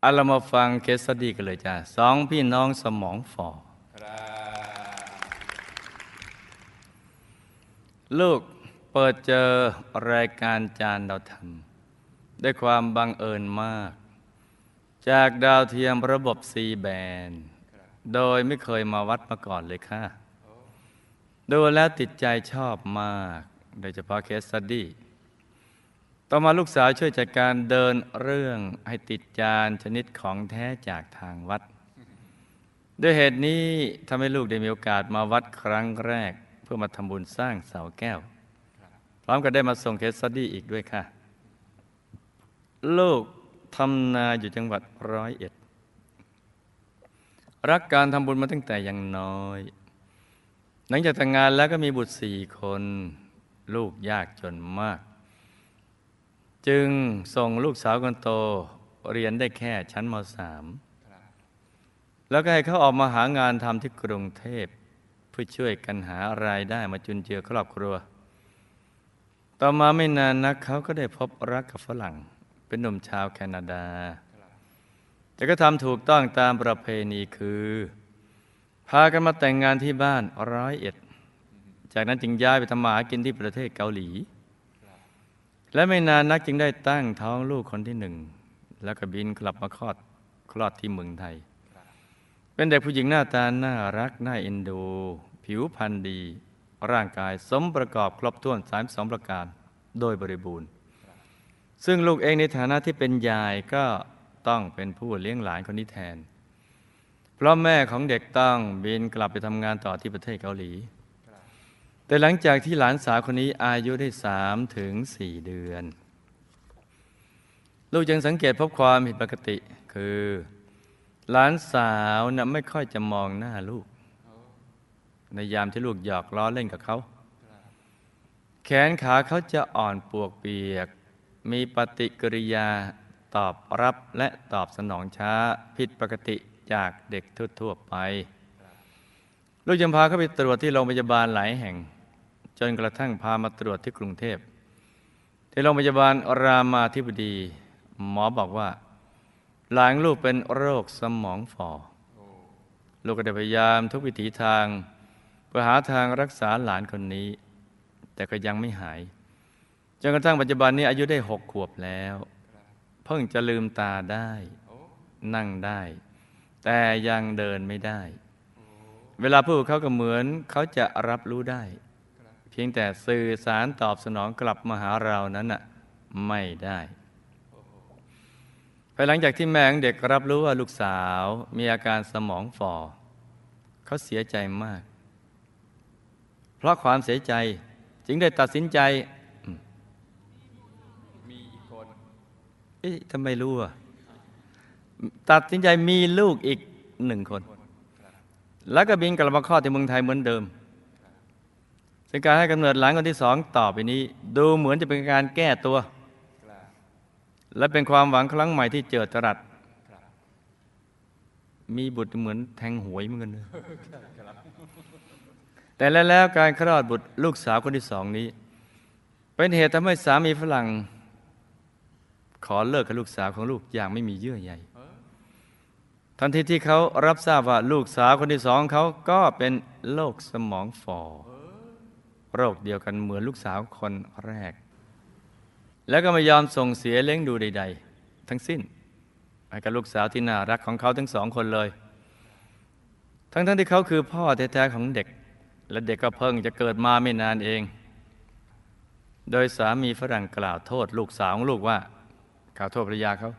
เอาเรามาฟังเคสดีกันเลยจ้าสองพี่น้องสมองฝ่อลูกเปิดเจอรายการจานดาวธรรม ด้วยความบังเอิญมาก จากดาวเทียมระบบซีแบนโดยไม่เคยมาวัดมาก่อนเลยค่ะ ดูแล้วติดใจชอบมาก โดยเฉพาะเคสสดี้ ต่อมาลูกสาวช่วยจัดการเดินเรื่องให้ติดจานชนิดของแท้จากทางวัด ด้วยเหตุนี้ทำให้ลูกได้มีโอกาสมาวัดครั้งแรก เพื่อมาทำบุญสร้างเสาแก้ว พร้อมกับได้มาส่งเคสสดี้อีกด้วยค่ะ ลูกทำนาอยู่จังหวัดร้อยเอ็ด รักการทำบุญมาตั้งแต่ยังน้อย หลังจากแต่งงานแล้วก็มีบุตรสี่คน ลูกยากจนมาก จึงส่งลูกสาวคนโตเรียนได้แค่ชั้นมสามแล้วก็ให้เขาออกมาหางานทำที่กรุงเทพเพื่อช่วยกันหารายได้มาจุนเจือครอบครัว ต่อมาไม่นานนักเขาก็ได้พบรักกับฝรั่ง เป็นหนุ่มชาวแคนาดา แต่ก็ทำถูกต้องตามประเพณีคือ พากันมาแต่งงานที่บ้านร้อยเอ็ด จากนั้นจึงย้ายไปทำหมากินที่ประเทศเกาหลี และไม่นานนักจึงได้ตั้งท้องลูกคนที่หนึ่ง แล้วก็บินกลับมาคลอดคลอดที่เมืองไทย เป็นเด็กผู้หญิงหน้าตาน่ารักน่าเอ็นดู ผิวพรรณดี ร่างกายสมประกอบครบถ้วนสามสองประการโดยบริบูรณ์ ซึ่งลูกเองในฐานะที่เป็นยายก็ต้องเป็นผู้เลี้ยงหลานคนนี้แทน เพราะแม่ของเด็กต้องบินกลับไปทำงานต่อที่ประเทศเกาหลี แต่หลังจากที่หลานสาวคนนี้อายุได้สามถึงสี่เดือน ลูกจึงสังเกตพบความผิดปกติคือ หลานสาวนะ่ะไม่ค่อยจะมองหน้าลูก ในยามที่ลูกหยอกล้อเล่นกับเขา แขนขาเขาจะอ่อนปวกเปียก มีปฏิกิริยาตอบรับและตอบสนองช้าผิดปกติจากเด็กทั่วๆไป ลูกยังพาเขาไปตรวจที่โรงพยาบาลหลายแห่ง จนกระทั่งพามาตรวจที่กรุงเทพที่โรงพยาบาลรามาธิบดี หมอบอกว่า หลานลูกเป็นโรคสมองฝ่อลูกก็ได้พยายามทุกวิถีทางเพื่อหาทางรักษาหลานคนนี้ แต่ก็ยังไม่หายจนกระทั่งปัจจุบันนี้อายุได้หกขวบแล้ว เพิ่งจะลืมตาได้ นั่งได้ แต่ยังเดินไม่ได้ เวลาพูดเขาก็เหมือนเขาจะรับรู้ได้ พียงแต่สื่อสารตอบสนองกลับมาหาเรานั้นน่ะไม่ได้ภายหลังจากที่แม่ของเด็กรับรู้ว่าลูกสาวมีอาการสมองฝ่อเขาเสียใจมาก เพราะความเสียใจจึงได้ตัดสินใจมมีอีกคนเอ๊ะทำไมรู้อะตัดสินใจมีลูกอีกหนึ่งคน แล้วก็บินกลับมาคลอดที่เมืองไทยเหมือนเดิม ซึ่งการให้กำเนิดหลานคนที่สองต่อไปนี้ ดูเหมือนจะเป็นการแก้ตัว และเป็นความหวังครั้งใหม่ที่เจิดจรัสมีบุตรเหมือนแทงหวยเหมือนกันเลยแต่แล้วแล้วการคลอดบุตรลูกสาวคนที่สองนี้ เป็นเหตุทำให้สามีฝรั่ง ขอเลิกกับลูกสาวของลูกอย่างไม่มีเยื่อใยทันทีที่เขารับทราบว่าลูกสาวคนที่สองเขาก็เป็นโรคสมองฝ่อ โรคเดียวกันเหมือนลูกสาวคนแรก แล้วก็ไม่ยอมส่งเสียเลี้ยงดูใด ๆ ทั้งสิ้นให้กับลูกสาวที่น่ารักของเขาทั้งสองคนเลย ทั้งๆที่เขาคือพ่อแท้ๆของเด็ก และเด็กก็เพิ่งจะเกิดมาไม่นานเอง โดยสามีฝรั่งกล่าวโทษ ลูกสาวของลูกว่ากล่าวโทษภรรยาเขา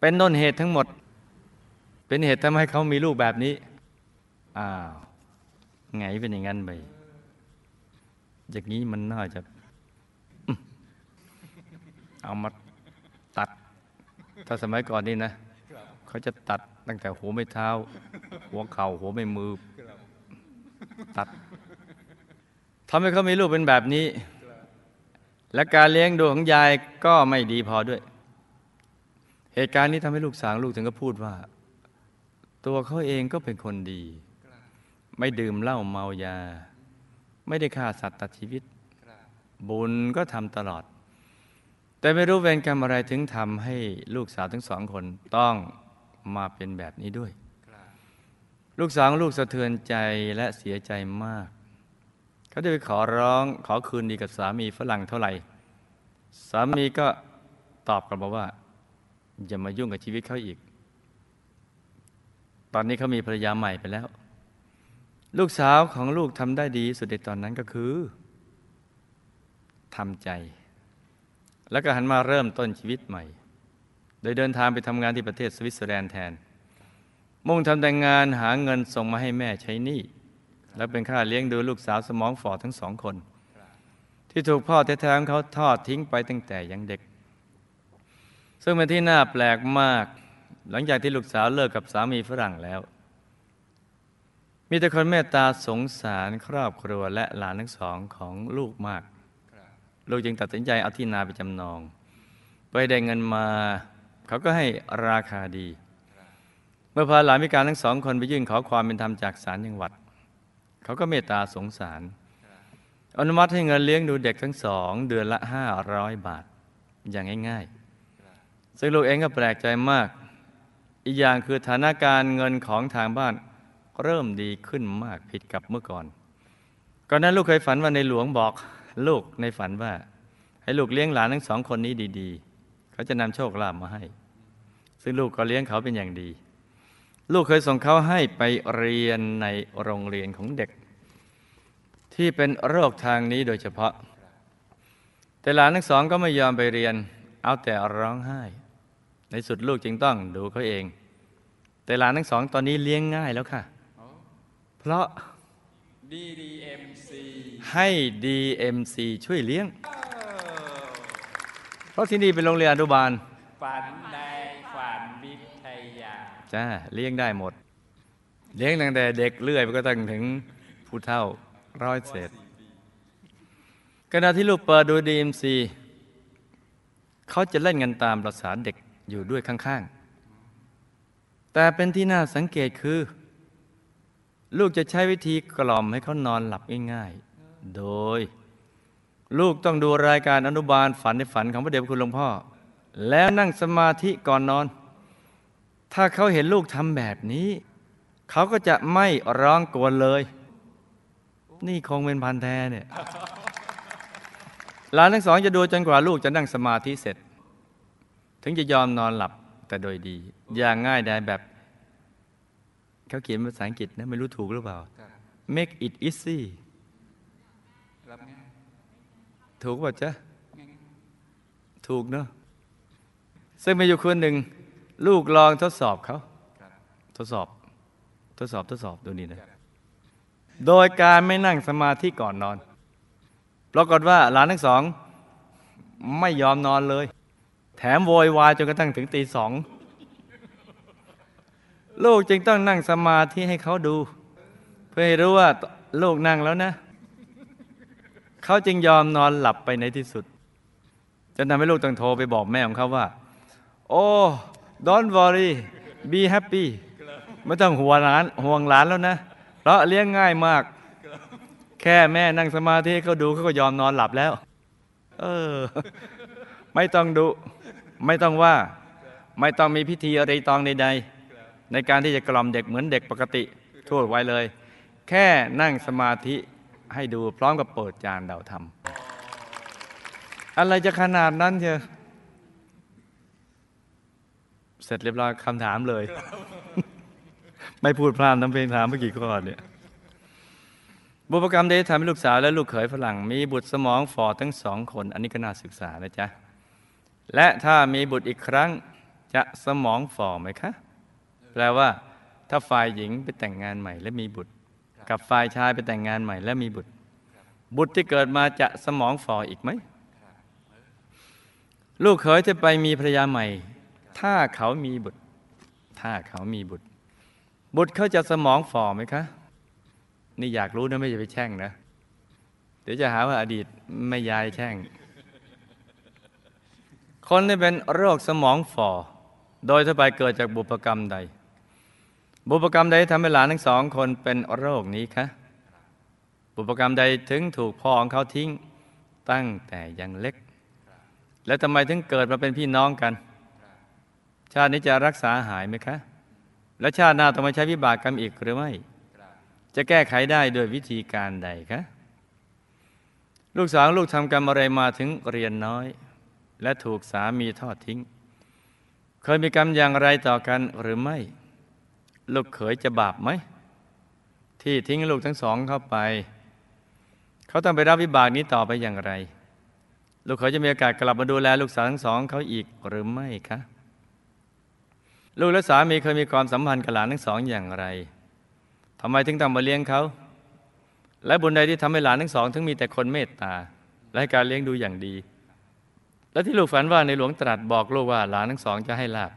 เป็นต้นเหตุทั้งหมด เป็นเหตุทำให้เขามีลูกแบบนี้ อ้าวไงเป็นอย่างนั้นไป อย่างนี้มันน่าจะ เอามาตัด ถ้าสมัยก่อนนี่นะ เขาจะตัดตั้งแต่หัวไม่เท้า หัวเข่าหัวไม่มือ ตัดทำให้เขามีลูกเป็นแบบนี้ และการเลี้ยงดูของยายก็ไม่ดีพอด้วย เหตุการณ์นี้ทำให้ลูกสาวลูกถึงก็พูดว่า ตัวเขาเองก็เป็นคนดี ไม่ดื่มเหล้าเมายา ไม่ได้ฆ่าสัตว์ตัดชีวิตครับบุญก็ทำตลอด แต่ไม่รู้เวรกรรมอะไรถึงทำให้ลูกสาวทั้งสองคนต้องมาเป็นแบบนี้ด้วย ลูกสาวของลูกสะเทือนใจและเสียใจมาก เขาได้ไปขอร้องขอคืนดีกับสามีฝรั่งเท่าไหร่ สามีก็ตอบกลับมาว่า อย่ามายุ่งกับชีวิตเขาอีก ตอนนี้เขามีภรรยาใหม่ไปแล้ว ลูกสาวของลูกทำได้ดีสุดในตอนนั้นก็คือทำใจ แล้วก็หันมาเริ่มต้นชีวิตใหม่ โดยเดินทางไปทำงานที่ประเทศสวิตเซอร์แลนด์แทน มุ่งทำแต่งงานหาเงินส่งมาให้แม่ใช้หนี้และเป็นค่าเลี้ยงดูลูกสาวสมองฝ่อทั้งสองคน ที่ถูกพ่อแท้ๆของเขาทอดทิ้งไปตั้งแต่ยังเด็ก ซึ่งเป็นที่น่าแปลกมาก หลังจากที่ลูกสาวเลิกกับสามีฝรั่งแล้ว มีแต่คนเมตตาสงสารครอบครัวและหลานทั้งสองของลูกมาก ลูกจึงตัดสินใจเอาที่นาไปจำนอง ไปได้เงินมาเขาก็ให้ราคาดี เมื่อพาหลานพิการทั้งสองคนไปยื่นขอความเป็นธรรมจากศาลจังหวัด เขาก็เมตตาสงสาร อนุมัติให้เงินเลี้ยงดูเด็กทั้งสองเดือนละห้าร้อยบาท อย่างง่ายๆ ซึ่งลูกเองก็แปลกใจมาก อีกอย่างคือฐานะการเงินของทางบ้าน เริ่มดีขึ้นมากผิดกับเมื่อก่อน ก่อนนั้นลูกเคยฝันว่าในหลวงบอก ลูกในฝันว่า ให้ลูกเลี้ยงหลานทั้งสองคนนี้ดี ๆ เขาจะนำโชคลาภมาให้ ซึ่งลูกก็เลี้ยงเขาเป็นอย่างดี ลูกเคยส่งเขาให้ไปเรียนในโรงเรียนของเด็ก ที่เป็นโรคทางนี้โดยเฉพาะ แต่หลานทั้งสองก็ไม่ยอมไปเรียน เอาแต่ร้องไห้ ในสุดลูกจึงต้องดูเขาเอง แต่หลานทั้งสองตอนนี้เลี้ยงง่ายแล้วค่ะ เพราะ DDMC ให้ DMC ช่วยเลี้ยง เพราะที่นี่เป็นโรงเรียนอนุบาล ฝันในฝันวิทยา จ้า เลี้ยงได้หมด เลี้ยงตั้งแต่เด็กเลื่อยไปก็ตั้งถึงผู้เท่าร้อยเศษขณะที่ลูกเปิดดู DMC เขาจะเล่นกันตามประสาเด็กอยู่ด้วยข้างๆ แต่เป็นที่น่าสังเกตคือ ลูกจะใช้วิธีกล่อมให้เขานอนหลับง่ายๆ โดย ลูกต้องดูรายการอนุบาลฝันในฝันของพระเดชพระคุณหลวงพ่อ แล้วนั่งสมาธิก่อนนอน ถ้าเขาเห็นลูกทำแบบนี้ เขาก็จะไม่ร้องกวนเลย นี่คงเป็นพันธุ์แท้เนี่ยหลานทั้งสองจะดูจนกว่าลูกจะนั่งสมาธิเสร็จ ถึงจะยอมนอนหลับแต่โดยดี อย่างง่ายดายแบบ เขาเขียนภาษาอังกฤษนะไม่รู้ถูกหรือเปล่า make it easy รับไงถูกป่ะจ๊ะ ถูกเนอะซึ่งมีอยู่คนหนึ่ง ลูกลองทดสอบเขาครับทดสอบ ทดสอบทดสอบดูนี่นะ โดยการไม่นั่งสมาธิก่อนนอนปรากฏว่าหลานทั้งสอง ไม่ยอมนอนเลย แถมโวยวายจนกระทั่งถึงตีสอง ลูกจึงต้องนั่งสมาธิให้เขาดู เพื่อให้รู้ว่าลูกนั่งแล้วนะ เขาจึงยอมนอนหลับไปในที่สุดจนทำให้ลูกต้องโทรไปบอกแม่ของเขาว่า โอ้ don't worry be happy ไม่ต้องห่วงหลานห่วงหลานแล้วนะ เพราะเลี้ยงง่ายมาก แค่แม่นั่งสมาธิให้เขาดูเขาก็ยอมนอนหลับแล้ว เออ ไม่ต้องดุไม่ต้องว่า ไม่ต้องมีพิธีอะไรตองใดๆ ในการที่จะกล่อมเด็กเหมือนเด็กปกติทั่วไปเลย แค่นั่งสมาธิให้ดูพร้อมกับเปิดจานเดาธรรม อะไรจะขนาดนั้นเชียเสร็จเรียบร้อยคำถามเลย ไม่พูดพร่ำทำเพลงถามเมื่อกี่ข้อเนี่ยบุพกรรมได้ทำให้ลูกสาวและลูกเขยฝรั่งมีบุตรสมองฝ่อทั้งสองคน อันนี้ก็น่าศึกษานะจ๊ะ และถ้ามีบุตรอีกครั้งจะสมองฝ่อไหมคะ แปลว่า ถ้าฝ่ายหญิงไปแต่งงานใหม่และมีบุตร กับฝ่ายชายไปแต่งงานใหม่และมีบุตร บุตรที่เกิดมาจะสมองฝ่ออีกไหม ลูกเขยจะไปมีภรรยาใหม่ ถ้าเขามีบุตร ถ้าเขามีบุตร บุตรเขาจะสมองฝ่อไหมคะ นี่อยากรู้นะไม่จะไปแช่งนะ เดี๋ยวจะหาว่าอดีตไม่ยายแช่งคนที่เป็นโรคสมองฝ่อ โดยทั่วไปเกิดจากบุพกรรมใด บุพกรรมใดทำให้หลานทั้งสองคนเป็นโรคนี้คะบุพกรรมใดถึงถูกพ่อของเขาทิ้งตั้งแต่ยังเล็ก แล้วทำไมถึงเกิดมาเป็นพี่น้องกัน ชาตินี้จะรักษาหายไหมคะ และชาติหน้าต้องมาใช้วิบากกรรมอีกหรือไม่ จะแก้ไขได้โดวยวิธีการใดคะลูกสาวลูกทำกรรมอะไรมาถึงเรียนน้อย และถูกสามีทอดทิ้ง เคยมีกรรมอย่างไรต่อกันหรือไม่ ลูกเขยจะบาปไหม ที่ทิ้งลูกทั้งสองเข้าไป เขาต้องไปรับวิบากนี้ต่อไปอย่างไร ลูกเขยจะมีโอกาสกลับมาดูแลลูกสาวทั้งสองเขาอีกหรือไม่คะ ลูกและสามีเคยมีความสัมพันธ์กับหลานทั้งสองอย่างไรทำไมถึงต้องมาเลี้ยงเขา และบุญใดที่ทำให้หลานทั้งสอง ถึงมีแต่คนเมตตา และให้การเลี้ยงดูอย่างดี และที่ลูกฝันว่าในหลวงตรัสบอกลูกว่าหลานทั้งสองจะให้ลาบ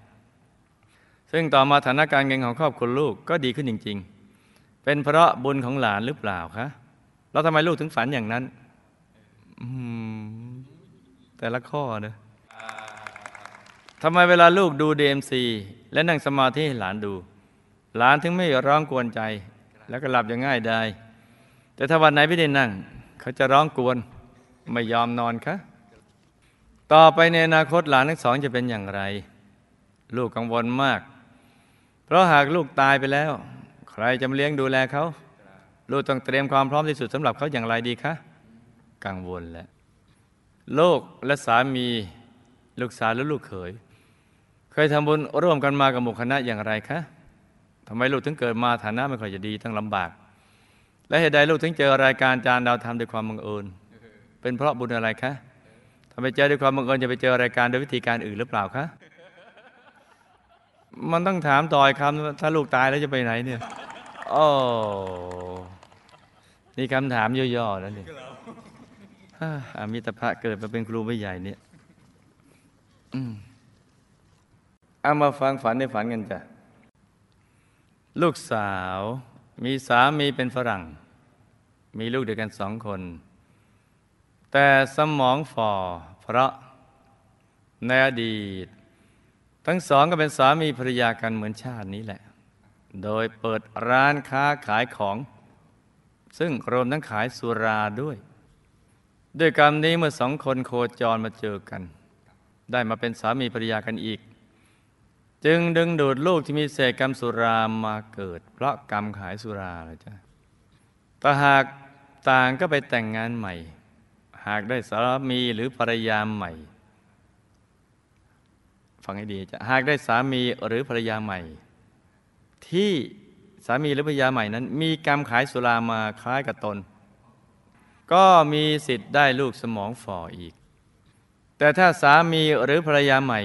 ซึ่งต่อมาฐานะการเงินของครอบครัวลูกก็ดีขึ้นจริง ๆ เป็นเพราะบุญของหลานหรือเปล่าคะแล้วทำไมลูกถึงฝันอย่างนั้นแต่ละข้อเนะทำไมเวลาลูกดู DMC และนั่งสมาธิให้หลานดู หลานถึงไม่ร้องกวนใจ แล้วก็หลับอย่างง่ายได้ แต่ถ้าวันไหนไม่ได้นั่ง เขาจะร้องกวน ไม่ยอมนอนคะต่อไปในอนาคตหลานทั้งสองจะเป็นอย่างไร ลูกกังวลมาก เพราะหากลูกตายไปแล้ว ใครจะมาเลี้ยงดูแลเขา ลูกต้องเตรียมความพร้อมที่สุดสำหรับเขาอย่างไรดีคะ กังวลแหละลูกและสามีลูกสาวและลูกเขย เคยทำบุญร่วมกันมากับหมู่คณะอย่างไรคะทำไมลูกถึงเกิดมาฐานะไม่ค่อยจะดีทั้งลำบาก และเหตุใดลูกถึงเจอรายการจานดาวธรรมด้วยความบังเอิญ เป็นเพราะบุญอะไรคะทำไมเจอด้วยความบังเอิญจะไปเจอรายการด้วยวิธีการอื่นหรือเปล่าคะ มันต้องถามต่อยคำถ้าลูกตายแล้วจะไปไหนเนี่ยโอ้นี่คำถามย่อๆแล้วเนี่ยฮ่าอามิตรภะเกิดมาเป็นครูไม่ใหญ่เนี่ยอืมเอามาฟังฝันในฝันกันจ้ะ ลูกสาวมีสามีเป็นฝรั่ง มีลูกเดียวกันสองคน แต่สมองฝ่อเพราะในอดีต ทั้งสองก็เป็นสามีภรรยากันเหมือนชาตินี้แหละ โดยเปิดร้านค้าขายของ ซึ่งรวมทั้งขายสุราด้วย ด้วยกรรมนี้เมื่อสองคนโคจรมาเจอกัน ได้มาเป็นสามีภรรยากันอีก จึงดึงดูดลูกที่มีเศษกรรมสุรามาเกิด เพราะกรรมขายสุราเลยจ้ะแต่หากต่างก็ไปแต่งงานใหม่ หากได้สามีหรือภรรยาใหม่ ฟังให้ดีจะหากได้สามีหรือภรรยาใหม่ ที่สามีหรือภรรยาใหม่นั้น มีกรรมขายสุรามาคล้ายกับตน ก็มีสิทธิ์ได้ลูกสมองฝ่ออีก แต่ถ้าสามีหรือภรรยาใหม่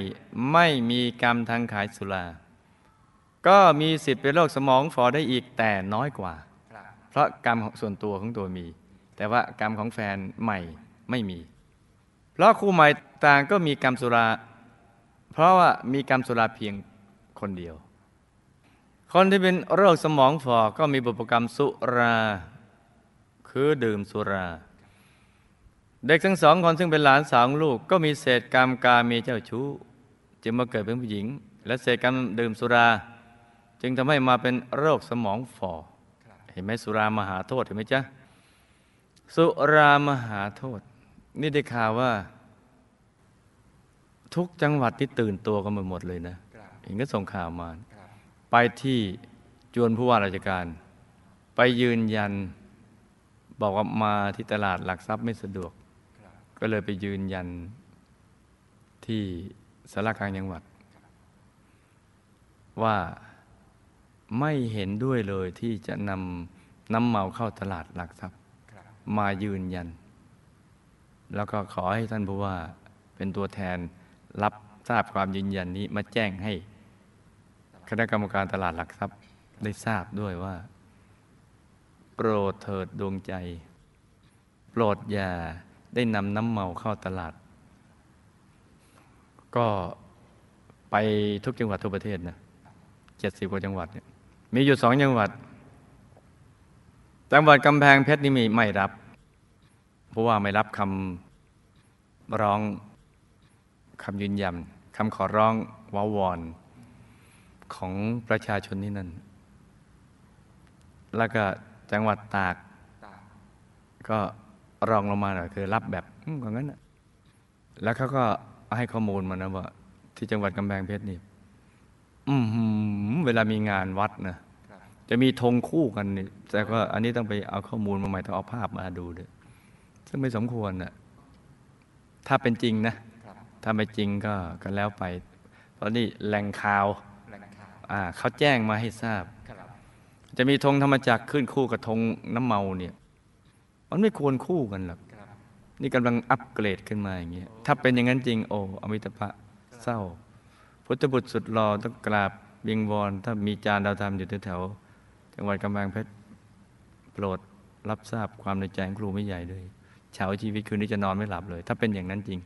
ไม่มีกรรมทางขายสุรา ก็มีสิทธิ์เป็นโรคสมองฝ่อได้อีกแต่น้อยกว่า เพราะกรรมของส่วนตัวของตัวมี แต่ว่ากรรมของแฟนใหม่ไม่มี เพราะคู่ใหม่ต่างก็มีกรรมสุรา เพราะว่ามีกรรมสุราเพียงคนเดียว คนที่เป็นโรคสมองฝ่อก็มีบุพกรรมสุรา คือดื่มสุรา เด็กทั้งสองคนซึ่งเป็นหลานสาวลูก ก็มีเศษกรรมกามีเจ้าชู้ จึงมาเกิดเป็นผู้หญิง และเศษกรรมดื่มสุรา จึงทำให้มาเป็นโรคสมองฝ่อเห็นไหมสุรามหาโทษเห็นไหมจ๊ะสุรามหาโทษ นี่ได้ข่าวว่า ทุกจังหวัดที่ตื่นตัวกันหมดเลยนะเห็นก็ส่งข่าวมา ไปที่จวนผู้ว่าราชการ ไปยืนยันบอกว่ามาที่ตลาดหลักทรัพย์ไม่สะดวก ก็เลยไปยืนยันที่สารกลางจังหวัด ว่าไม่เห็นด้วยเลยที่จะนำน้ำเมาเข้าตลาดหลักทรัพย์ มายืนยัน แล้วก็ขอให้ท่านผู้ว่าเป็นตัวแทน รับทราบความยืนยันนี้มาแจ้งให้ คณะกรรมการตลาดหลักทรัพย์ได้ทราบด้วยว่า โปรดเถิดดวงใจ โปรดอย่าได้นำน้ำเมาเข้าตลาด ก็ไปทุกจังหวัดทั่วประเทศนะเจ็ดสิบกว่าจังหวัดเนี่ยมีอยู่สองจังหวัด จังหวัดกำแพงเพชรนี่มีไม่รับ เพราะว่าไม่รับคำร้อง คำยืนยันคำขอร้องวาวอน ของประชาชนที่นั่น แล้วก็จังหวัดตาก ก็รองลงมาหน่อยคือรับแบบอืมอย่างนั้นนะแล้วเขาก็ให้ข้อมูลมานะว่า ที่จังหวัดกำแพงเพชรนี่อือหือเวลามีงานวัดนะจะมีธงคู่กันนี่แต่ก็อันนี้ต้องไปเอาข้อมูลมาใหม่ต้องเอาภาพมาดูด้วยซึ่งไม่สมควรนะถ้าเป็นจริงนะ ถ้าไม่จริงก็ก็แล้วไป เพราะนี่แหล่งข่าวแหล่งข่าวอ่าเขาแจ้งมาให้ทราบครับจะมีธงธรรมจักรขึ้นคู่กับธงน้ำเมาเนี่ย มันไม่ควรคู่กันหรอกครับนี่กำลังอัปเกรดขึ้นมาอย่างเงี้ยถ้าเป็นอย่างนั้นจริงโอ้อมิตภะเศร้า พุทธบุตรสุดรอต้องกราบวิงวอนถ้ามีจานดาวธรรมอยู่แถวๆจังหวัดกำแพงเพชรโปรดรับทราบความในใจของครูไม่ใหญ่ด้วยเช้าชีวิตคืนนี้จะนอนไม่หลับเลย ถ้าเป็นอย่างนั้นจริง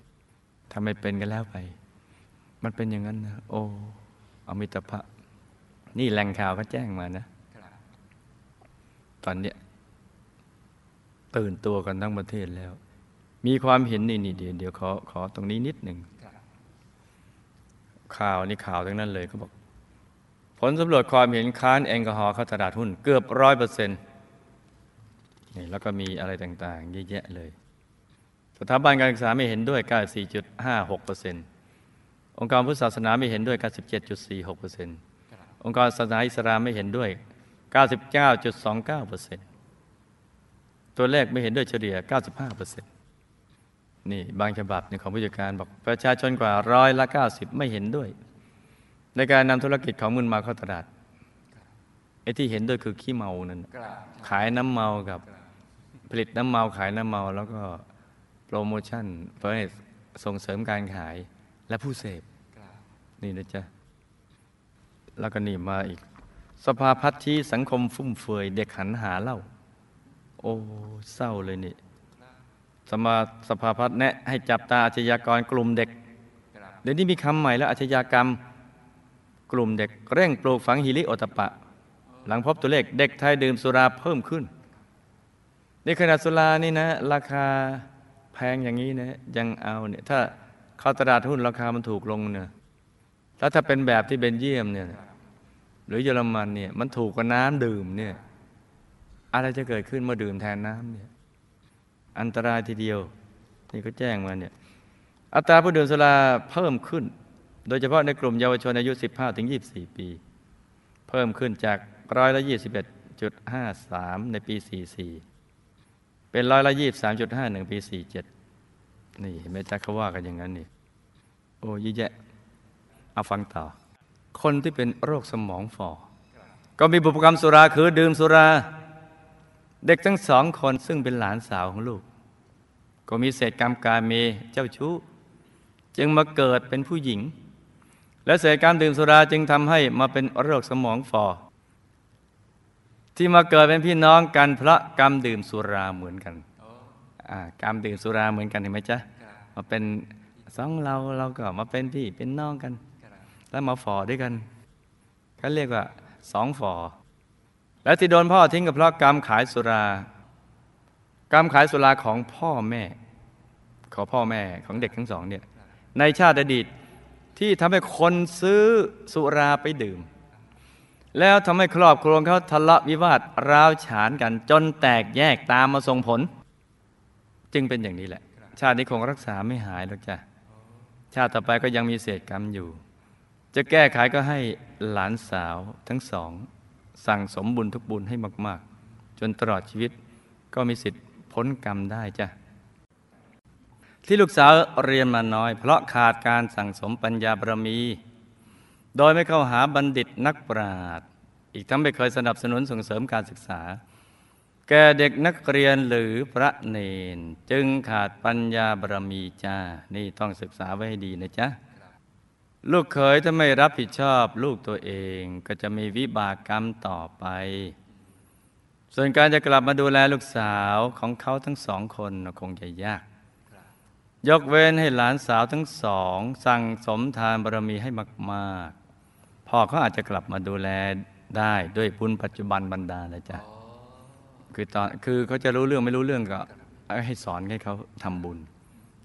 ถ้าไม่เป็นก็แล้วไป มันเป็นอย่างนั้นนะโอ้อมิตภะนี่แหล่งข่าวเขาแจ้งมานะครับตอนเนี้ยตื่นตัวกันทั้งประเทศแล้ว มีความเห็นนี่นี่เดี๋ยวเดี๋ยวขอขอตรงนี้นิดหนึ่งครับข่าวนี่ข่าวทั้งนั้นเลยเขาบอก ผลสำรวจความเห็นค้านแอลกอฮอล์เข้าตลาดหุ้น เกือบร้อยเปอร์เซ็นต์นี่แล้วก็มีอะไรต่าง ๆ เยอะแยะเลย สถาบันการศึกษาไม่เห็นด้วย 94.56เปอร์เซ็นต์องค์การพุทธศาสนาไม่เห็นด้วย 97.46เปอร์เซ็นต์ครับองค์การศาสนาอิสลามไม่เห็นด้วย 99.29เปอร์เซ็นต์ตัวเลขไม่เห็นด้วยเฉลี่ย 95เปอร์เซ็นต์นี่บางฉบับเนี่ยของผู้จัดการบอกประชาชนกว่าร้อยละ90 ไม่เห็นด้วย ในการนำธุรกิจของมึนเมาเข้าตลาดไอ้ที่เห็นด้วยคือขี้เมานั่นน่ะครับขายน้ำเมากับผลิตน้ำเมาขายน้ำเมาแล้วก็โป รโมชั่นเพื่อให้ส่งเสริมการขายและผู้เสพครับนี่นะจ๊ะ แล้วก็นี่มาอีก สภาพัฒน์ชี้สังคมฟุ่มเฟือยเด็กหันหาเหล้าโอ้เศร้าเลยนี่ สมาสภาพัฒน์แนะให้จับตาอาชญากรกลุ่มเด็กครับเดี๋ยวนี้มีคำใหม่แล้วอาชญากรรมกลุ่มเด็กเร่งปลูกฝังฮิริโอตปปะหลังพบตัวเลขเด็กไทยดื่มสุราเพิ่มขึ้นนี่ขนาดสุรานี่นะ ราคา แพงอย่างนี้นะยังเอาเนี่ยถ้าเข้าตลาดหุ้นราคามันถูกลงเนี่ยแล้วถ้าเป็นแบบที่เบนเยียมเนี่ยหรือเยอรมันเนี่ยมันถูกกว่าน้ำดื่มเนี่ยอะไรจะเกิดขึ้นเมื่อดื่มแทนน้ำเนี่ยอันตรายทีเดียวนี่ก็แจ้งมาเนี่ยอัตราผู้ดื่มสุราเพิ่มขึ้น โดยเฉพาะในกลุ่มเยาวชนอายุ 15 ถึง 24 ปี เพิ่มขึ้นจากร้อยละ 21.53 ในปี 44 เป็นร้อยละ23.51ปี47นี่เห็ดนไหม่จ๊ะเขาว่ากันอย่างนั้นนี่ โอ้ยแยะเอาฟังต่อ คนที่เป็นโรคสมองฝ่อ ก็มีบุพกรรมสุราคือดื่มสุรา เด็กทั้งสองคนซึ่งเป็นหลานสาวของลูก ก็มีเศษกรรมการเมเจ้าชู้ จึงมาเกิดเป็นผู้หญิง และเศษการมดื่มสุราจึงทำให้มาเป็นโรคสมองฝ่อ ที่มาเกิดเป็นพี่น้องกันเพราะกรรมดื่มสุราเหมือนกันโอ้อ่ากรรมดื่มสุราเหมือนกันเห็นไหมจ๊ะครับมาเป็นสองเราเราก็มาเป็นพี่เป็นน้องกันครับแล้วมาฝ่อด้วยกันเขาเรียกว่าสองฝ่อและที่โดนพ่อทิ้งก็เพราะกรรมขายสุรา กรรมขายสุราของพ่อแม่ ของพ่อแม่ของเด็กทั้งสองเนี่ยในชาติอดีตที่ทำให้คนซื้อสุราไปดื่ม แล้วทำให้ครอบครัวเขาทะเลาะวิวาทร้าวฉานกัน จนแตกแยกตามมาส่งผล จึงเป็นอย่างนี้แหละ ชาตินี้คงรักษาไม่หายหรอกจ้ะชาติต่อไปก็ยังมีเศษกรรมอยู่ จะแก้ไขก็ให้หลานสาวทั้งสอง สั่งสมบุญทุกบุญให้มาก ๆ จนตลอดชีวิตก็มีสิทธิ์พ้นกรรมได้จ้ะที่ลูกสาวเรียนมาน้อย เพราะขาดการสั่งสมปัญญาบารมี โดยไม่เข้าหาบัณฑิตนักปราชญ์อีกทั้งไม่เคยสนับสนุนส่งเสริมการศึกษา แก่เด็กนักเรียนหรือพระเนน จึงขาดปัญญาบารมีจ้า นี่ต้องศึกษาไว้ให้ดีนะจ๊ะ ลูกเขยถ้าไม่รับผิดชอบลูกตัวเองก็จะมีวิบากกรรมต่อไป ส่วนการจะกลับมาดูแลลูกสาวของเขาทั้งสองคนคงจะยาก ยกเว้นให้หลานสาวทั้งสอง สั่งสมทานบารมีให้มาก ๆ พ่อเขาอาจจะกลับมาดูแลได้ด้วยบุญปัจจุบันบรรดาลนะจ๊ะคือตอนคือเขาจะรู้เรื่องไม่รู้เรื่องก็ ให้สอนให้เขาทำบุญ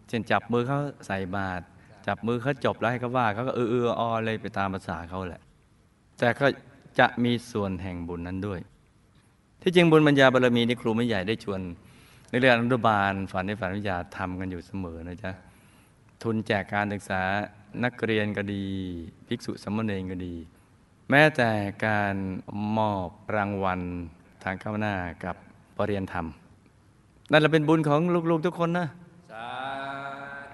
เช่นจับมือเขาใส่บาตรจับมือเขาจบแล้วให้เขาว่าเขาก็เออเออออเลยไปตามภาษาเขาแหละ แต่ก็จะมีส่วนแห่งบุญนั้นด้วย ที่จริงบุญปัญญาบารมีนี่ครูไม่ใหญ่ได้ชวนในเรื่องอนุบาลฝันในฝันวิทยาทำกันอยู่เสมอนะจ๊ะทุนแจกการศึกษา นักเรียนก็ดี ภิกษุสามเณรก็ดี แม้แต่การมอบรางวัลทางข้าวหน้ากับปรริยนธรรม นั่นแหละเป็นบุญของลูกๆทุกคนนะสา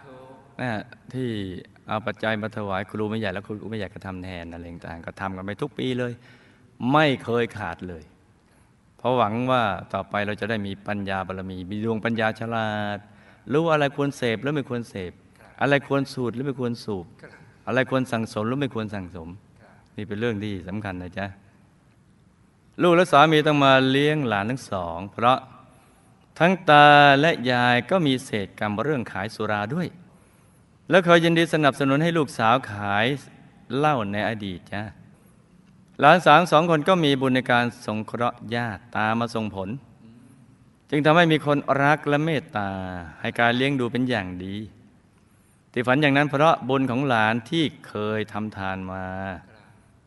ธุนะที่เอาปัจจัยมาถวายครูไม่ใหญ่แล้วครูไม่ใหญ่ก็ทำแทนอะไรต่างๆก็ทำกันไปทุกปีเลย ไม่เคยขาดเลย เพราะหวังว่าต่อไปเราจะได้มีปัญญาบารมีมีดวงปัญญาฉลาด รู้ว่าอะไรควรเสพหรือไม่ควรเสพ อะไรควรสูดหรือไม่ควรสูบ อะไรควรสั่งสมหรือไม่ควรสั่งสม นี่เป็นเรื่องที่สำคัญนะจ๊ะลูกและสามีต้องมาเลี้ยงหลานทั้งสอง เพราะทั้งตาและยายก็มีเศษกรรมเรื่องขายสุราด้วย แล้วเคยยินดีสนับสนุนให้ลูกสาวขายเหล้าในอดีตจ้ะหลานสาวสองคนก็มีบุญในการสงเคราะห์ญาติตามมาส่งผล จึงทำให้มีคนรักและเมตตาให้การเลี้ยงดูเป็นอย่างดี ที่ฝันอย่างนั้นเพราะบุญของหลานที่เคยทำทานมา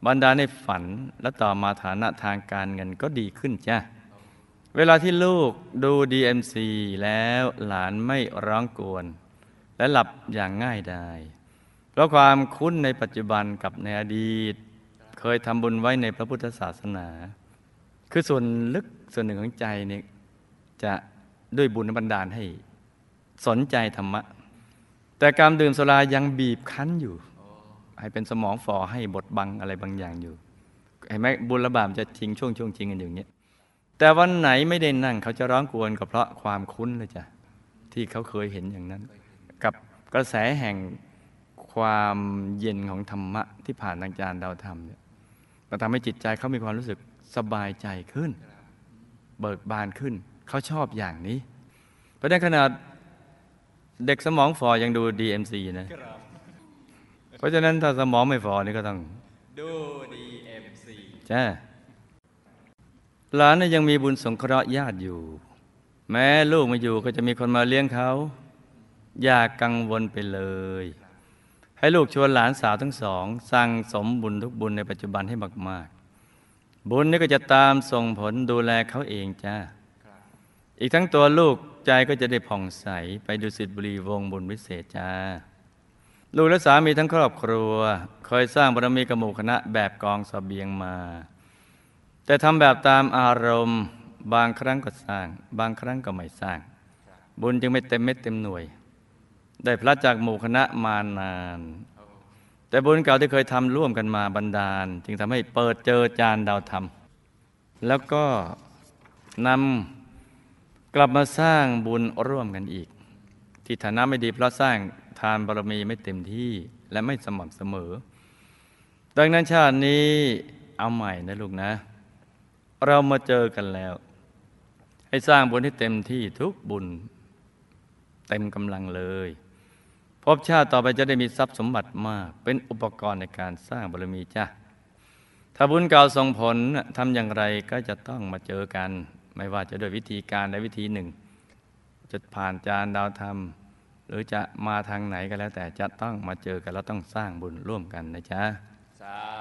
บรรดาในฝันและต่อมาฐานะทางการเงินก็ดีขึ้นจ้ะเวลาที่ลูกดู DMC แล้วหลานไม่ร้องกวน และหลับอย่างง่ายดายเพราะความคุ้นในปัจจุบันกับในอดีต เคยทำบุญไว้ในพระพุทธศาสนา คือส่วนลึกส่วนหนึ่งของใจเนี่ยจะด้วยบุญบันดาลให้สนใจธรรมะ แต่การดื่มสุรายังบีบคั้นอยู่ ให้เป็นสมองฝ่อให้บดบังอะไรบางอย่างอยู่เห็นไหมบุญระบาปจะจริงช่วงช่วงจริงกันอย่างนี้แต่วันไหนไม่ได้นั่งเขาจะร้องกวนก็เพราะความคุ้นเลยจ้ะที่เขาเคยเห็นอย่างนั้น กับกระแสแห่งความเย็นของธรรมะที่ผ่านทางจารย์ดาวธรรมเนี่ยมันทำให้จิตใจเขามีความรู้สึกสบายใจขึ้น เบิกบานขึ้น เขาชอบอย่างนี้เพราะในขนาด เด็กสมองฝ่อยังดู DMC นะ เพราะฉะนั้นถ้าสมองไม่ฝ่อนี่ก็ต้อง ดู DMC จ้าหลานน่ะยังมีบุญสงเคราะห์ญาติอยู่ แม้ลูกไมาอยู่ก็จะมีคนมาเลี้ยงเขาอย่ากังวลไปเลย ให้ลูกชวนหลานสาวทั้งสองสั่งสมบุญทุกบุญในปัจจุบันให้มากๆ บุญนี่ก็จะตามส่งผลดูแลเขาเองจ้าอีกทั้งตัวลูก ใจก็จะได้ผ่องใสไปดูสิทธิบุรีวงบุญวิเศษจ้า ลูกและสามีทั้งครอบครัว เคยสร้างบารมีกมู่คณะแบบกองสเสบียงมา แต่ทำแบบตามอารมณ์ บางครั้งก็สร้าง บางครั้งก็ไม่สร้าง บุญจึงไม่เต็มเม็ดเต็มหน่วย ได้พลัดจากหมู่คณะมานาน แต่บุญเก่าที่เคยทำร่วมกันมาบันดาล จึงทำให้เปิดเจอจานดาวธรรม แล้วก็นำ กลับมาสร้างบุญร่วมกันอีก ที่ฐานะไม่ดีเพราะสร้างทานบารมีไม่เต็มที่และไม่สม่ำเสมอ ดังนั้นชาตินี้เอาใหม่นะลูกนะ เรามาเจอกันแล้ว ให้สร้างบุญให้เต็มที่ทุกบุญ เต็มกำลังเลยพบชาติต่อไปจะได้มีทรัพย์สมบัติมาก เป็นอุปกรณ์ในการสร้างบารมีจ้ะถ้าบุญเก่าส่งผลทำอย่างไรก็จะต้องมาเจอกัน ไม่ว่าจะด้วยวิธีการใดวิธีหนึ่ง จะผ่านจานดาวธรรม หรือจะมาทางไหนก็แล้วแต่จะต้องมาเจอกันแล้วต้องสร้างบุญร่วมกันนะจ๊ะสา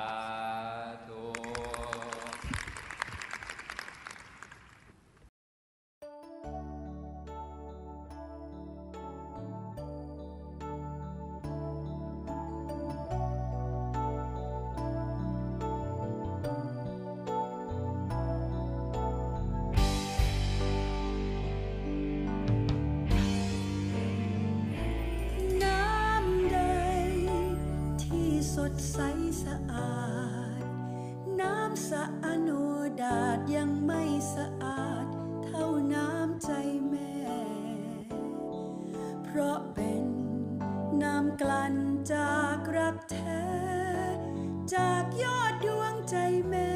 จากยอดดวงใจแม่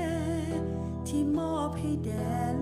ที่มอบให้แด่